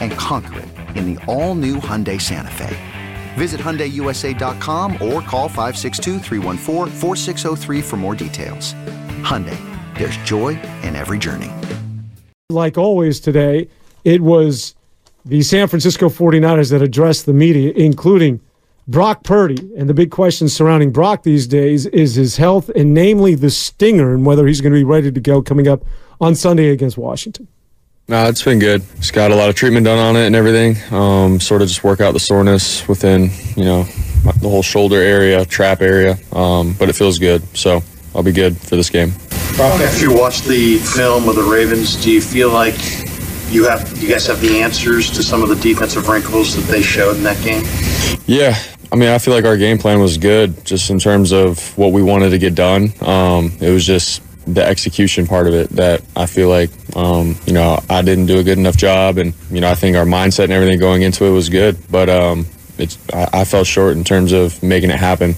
And conquer it in the all-new Hyundai Santa Fe. Visit HyundaiUSA.com or call 562 for more details. Hyundai, there's joy in every journey. Like always today, it was the San Francisco 49ers that addressed the media, including Brock Purdy. And the big question surrounding Brock these days is his health, and namely the stinger, and whether he's going to be ready to go coming up on Sunday against Washington. No, it's been good. Just got a lot of treatment done on it and everything. Um, sort of just work out the soreness within, you know, the whole shoulder area, trap area. Um, but it feels good, so I'll be good for this game. After you watch the film of the Ravens, do you feel like you have you guys have the answers to some of the defensive wrinkles that they showed in that game? Yeah, I mean, I feel like our game plan was good, just in terms of what we wanted to get done. Um, it was just the execution part of it that I feel like um, you know I didn't do a good enough job, and you know I think our mindset and everything going into it was good, but um, it's I, I, fell short in terms of making it happen.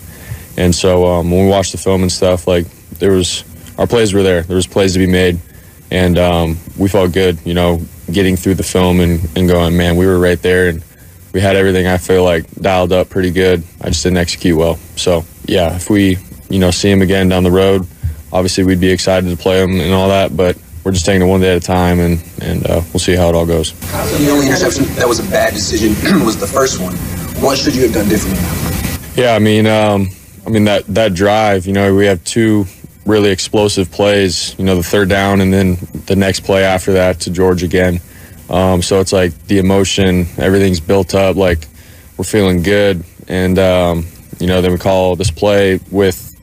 And so um, when we watched the film and stuff, like there was our plays were there. There was plays to be made, and um, we felt good. You know, getting through the film and, and going, man, we were right there, and we had everything. I feel like dialed up pretty good. I just didn't execute well. So yeah, if we you know see him again down the road obviously we'd be excited to play them and all that, but we're just taking it one day at a time, and and uh, we'll see how it all goes. The only interception that was a bad decision was the first one. What should you have done differently? Yeah, I mean, um, I mean that that drive. You know, we have two really explosive plays. You know, the third down, and then the next play after that to George again. Um, so it's like the emotion, everything's built up. Like we're feeling good, and um, you know, then we call this play with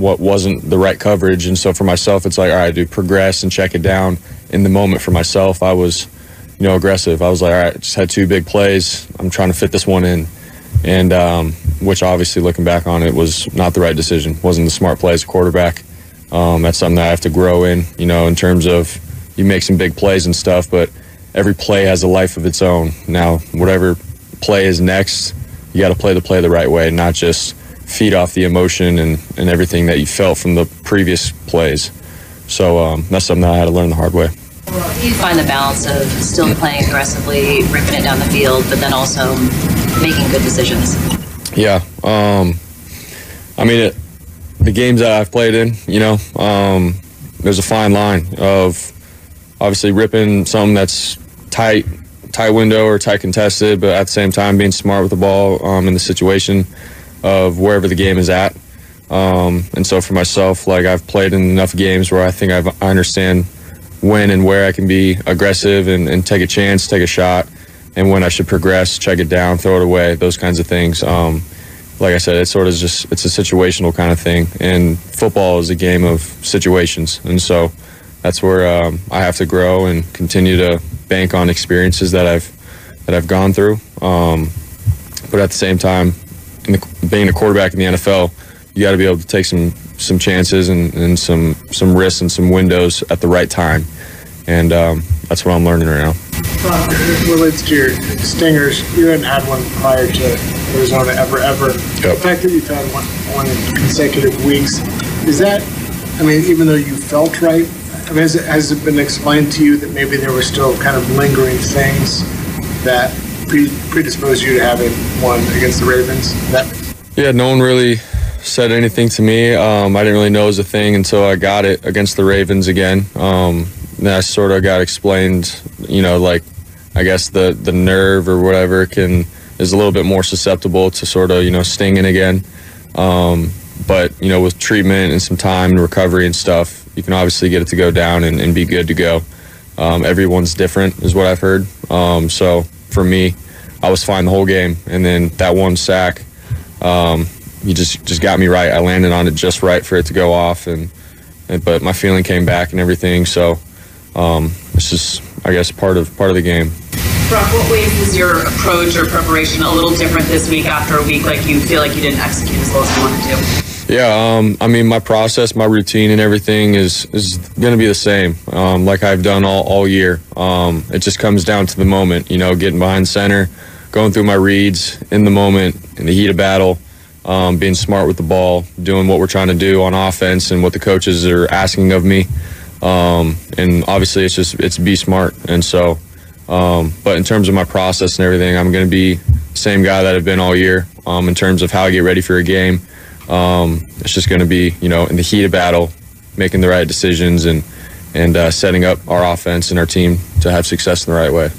what wasn't the right coverage. And so for myself, it's like, all right, do progress and check it down. In the moment for myself, I was, you know, aggressive. I was like, all right, just had two big plays. I'm trying to fit this one in. And um, which obviously looking back on it was not the right decision. Wasn't the smart play as a quarterback. Um, that's something that I have to grow in, you know, in terms of you make some big plays and stuff, but every play has a life of its own. Now, whatever play is next, you got to play the play the right way, not just feed off the emotion and, and everything that you felt from the previous plays. So um, that's something that I had to learn the hard way. You find the balance of still playing aggressively, ripping it down the field, but then also making good decisions? Yeah. Um, I mean, it, the games that I've played in, you know, um, there's a fine line of obviously ripping something that's tight, tight window or tight contested, but at the same time being smart with the ball um, in the situation of wherever the game is at. Um, and so for myself, like I've played in enough games where I think I've, i understand when and where I can be aggressive and, and, take a chance, take a shot, and when I should progress, check it down, throw it away, those kinds of things. Um, like I said, it's sort of just it's a situational kind of thing, and football is a game of situations, and so that's where um, I have to grow and continue to bank on experiences that I've that I've gone through. Um, but at the same time, the, being a quarterback in the NFL, you got to be able to take some some chances and, and some some risks and some windows at the right time, and um, that's what I'm learning right now. Uh, relates to your stingers. You hadn't had one prior to Arizona ever, ever. The fact that you've had one, one in consecutive weeks, is that, I mean, even though you felt right, I mean, has it, has it been explained to you that maybe there were still kind of lingering things that pre- predisposed you to having one against the Ravens? Yeah, no one really said anything to me. Um, I didn't really know it was a thing until I got it against the Ravens again. Um, then I sort of got explained, you know, like I guess the the nerve or whatever can is a little bit more susceptible to sort of you know stinging again. Um, but you know, with treatment and some time and recovery and stuff, you can obviously get it to go down and, and be good to go. Um, everyone's different, is what I've heard. Um, so for me, I was fine the whole game, and then that one sack, um, just just got me right. I landed on it just right for it to go off, and, and but my feeling came back and everything. So um, just, I guess, part of part of the game. Brock, what ways is your approach or preparation a little different this week after a week like you feel like you didn't execute as well as you wanted to? Yeah, um, I mean, my process, my routine, and everything is is going to be the same, um, like I've done all, all year. Um, it just comes down to the moment, you know, getting behind center, going through my reads in the moment, in the heat of battle, um, being smart with the ball, doing what we're trying to do on offense and what the coaches are asking of me. Um, and obviously, it's just it's be smart. And so, um, but in terms of my process and everything, I'm going to be same guy that I've been all year. in terms of how I get ready for a game. Um, it's just going to be, you know, in the heat of battle, making the right decisions and and uh, setting up our offense and our team to have success in the right way.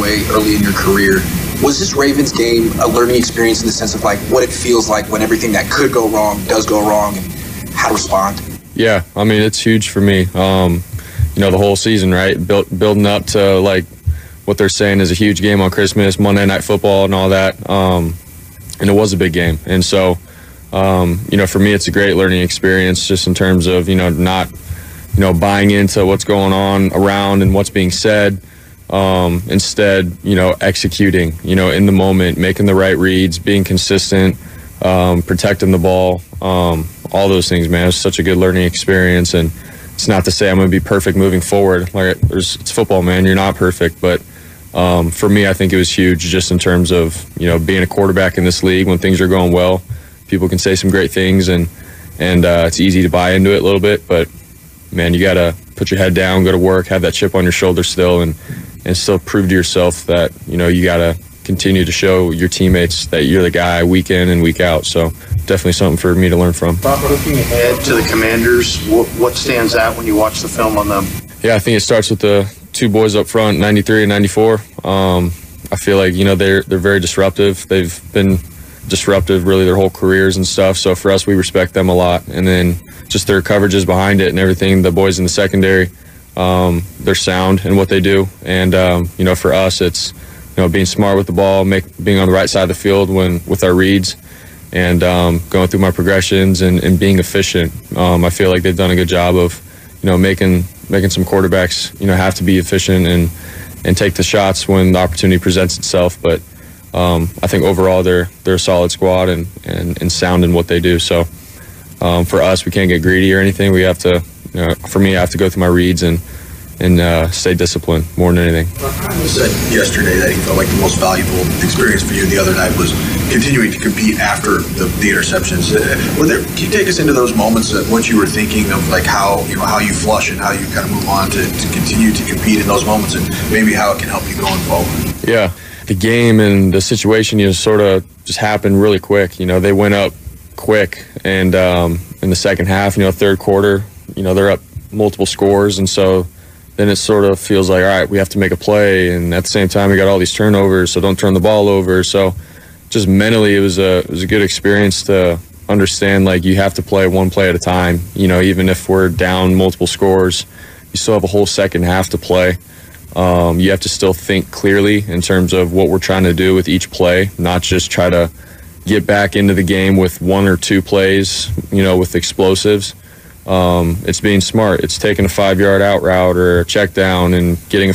Way early in your career, was this Ravens game a learning experience in the sense of like what it feels like when everything that could go wrong does go wrong and how to respond? Yeah, I mean it's huge for me. Um, you know, the whole season, right? Built, building up to like what they're saying is a huge game on Christmas, Monday Night Football, and all that. Um, and it was a big game, and so um, you know, for me, it's a great learning experience just in terms of, you know, not, you know, buying into what's going on around and what's being said. Um, instead, you know, executing, you know, in the moment, making the right reads, being consistent, um, protecting the ball, um, all those things, man. It's such a good learning experience. And it's not to say I'm going to be perfect moving forward. Like, it's football, man. You're not perfect. But um, for me, I think it was huge just in terms of, you know, being a quarterback in this league when things are going well people can say some great things and and uh, it's easy to buy into it a little bit. But man, you gotta put your head down, go to work, have that chip on your shoulder still, and and still prove to yourself that you know you gotta continue to show your teammates that you're the guy week in and week out. So definitely something for me to learn from. Bob, looking ahead to the Commanders, what, what stands out when you watch the film on them? Yeah, I think it starts with the two boys up front, 93 and 94. Um, I feel like you know they're they're very disruptive. They've been disruptive really their whole careers and stuff. So for us, we respect them a lot. And then just their coverages behind it and everything. The boys in the secondary, um, they're sound and what they do. And um, you know, for us, it's you know being smart with the ball, make, being on the right side of the field when with our reads, and um, going through my progressions and, and being efficient. Um, I feel like they've done a good job of you know making making some quarterbacks you know have to be efficient and and take the shots when the opportunity presents itself, but um, I think overall they're they're a solid squad and, and, and sound in what they do. So um, for us, we can't get greedy or anything. We have to, you know, for me, I have to go through my reads and and uh, stay disciplined more than anything. You said yesterday that he felt like the most valuable experience for you the other night was continuing to compete after the, the interceptions. Uh, were there? Can you take us into those moments of what you were thinking of, like how you know how you flush and how you kind of move on to, to continue to compete in those moments, and maybe how it can help you going forward? Yeah the game and the situation, you know, sort of just happened really quick. You know, they went up quick, and um, in the second half, you know, third quarter, you know, they're up multiple scores, and so then it sort of feels like, all right, we have to make a play, and at the same time, we got all these turnovers, so don't turn the ball over. So, just mentally, it was a it was a good experience to understand like you have to play one play at a time. You know, even if we're down multiple scores, you still have a whole second half to play. Um, you have to still think clearly in terms of what we're trying to do with each play, not just try to get back into the game with one or two plays, you know, with explosives. Um, it's being smart. It's taking a five yard out route or a check down and getting.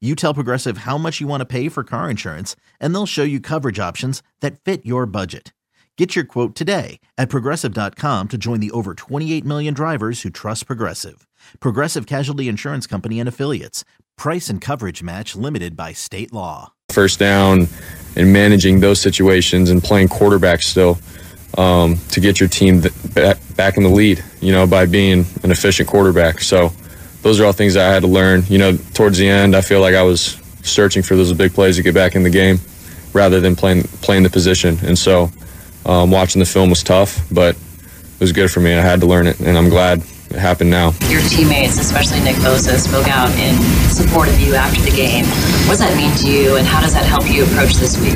you tell Progressive how much you want to pay for car insurance, and they'll show you coverage options that fit your budget. Get your quote today at progressive.com to join the over 28 million drivers who trust Progressive. Progressive Casualty Insurance Company and Affiliates. Price and coverage match limited by state law. First down and managing those situations and playing quarterback still um, to get your team th- back in the lead, you know, by being an efficient quarterback. So, those are all things I had to learn. You know, towards the end, I feel like I was searching for those big plays to get back in the game rather than playing playing the position. And so, um, watching the film was tough, but it was good for me. I had to learn it, and I'm glad it happened now. Your teammates, especially Nick Bosa, spoke out in support of you after the game. What does that mean to you, and how does that help you approach this week?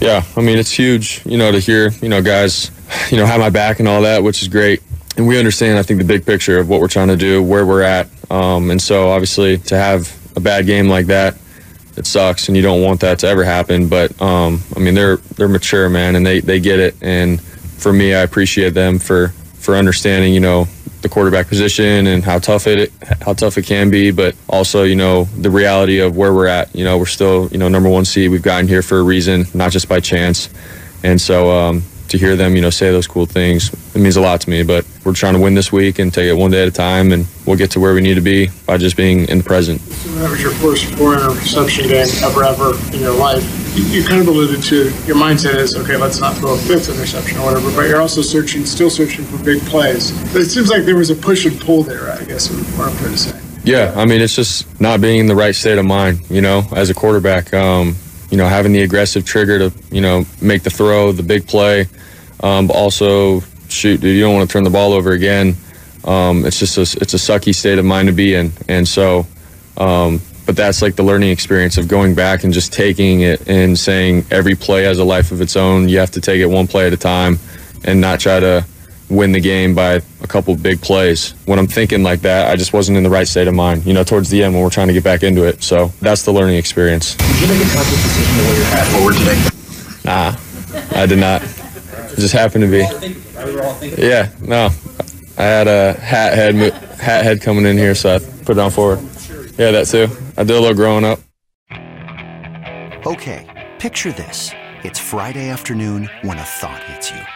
Yeah, I mean, it's huge, you know, to hear, you know, guys, you know, have my back and all that, which is great. And we understand, I think, the big picture of what we're trying to do, where we're at, um, and so obviously to have a bad game like that, it sucks, and you don't want that to ever happen. But um, I mean, they're they're mature, man, and they they get it. And for me, I appreciate them for for understanding, you know, the quarterback position and how tough it how tough it can be, but also you know the reality of where we're at. You know, we're still you know number one seed. We've gotten here for a reason, not just by chance. And so um, to hear them, you know, say those cool things, it means a lot to me. But we're trying to win this week and take it one day at a time, and we'll get to where we need to be by just being in the present. So that was your first four interception game ever, ever in your life. You, kind of alluded to your mindset is okay. Let's not throw a fifth interception or whatever. But you're also searching, still searching for big plays. But it seems like there was a push and pull there. I guess is what I'm trying to say. Yeah, I mean, it's just not being in the right state of mind, you know, as a quarterback. Um, you know, having the aggressive trigger to, you know, make the throw, the big play, um, but also, shoot, dude, you don't want to turn the ball over again. Um, it's just a, it's a sucky state of mind to be in. And so, um, but that's like the learning experience of going back and just taking it and saying every play has a life of its own. You have to take it one play at a time and not try to win the game by a couple big plays. When I'm thinking like that, I just wasn't in the right state of mind, you know, towards the end when we're trying to get back into it. So that's the learning experience. Did you make a conscious decision to wear your hat forward today? Nah, I did not. It just happened to be. Yeah, no. I had a hat head hat head coming in here, so I put it on forward. Yeah, that too. I did a little growing up. Okay, picture this. It's Friday afternoon when a thought hits you.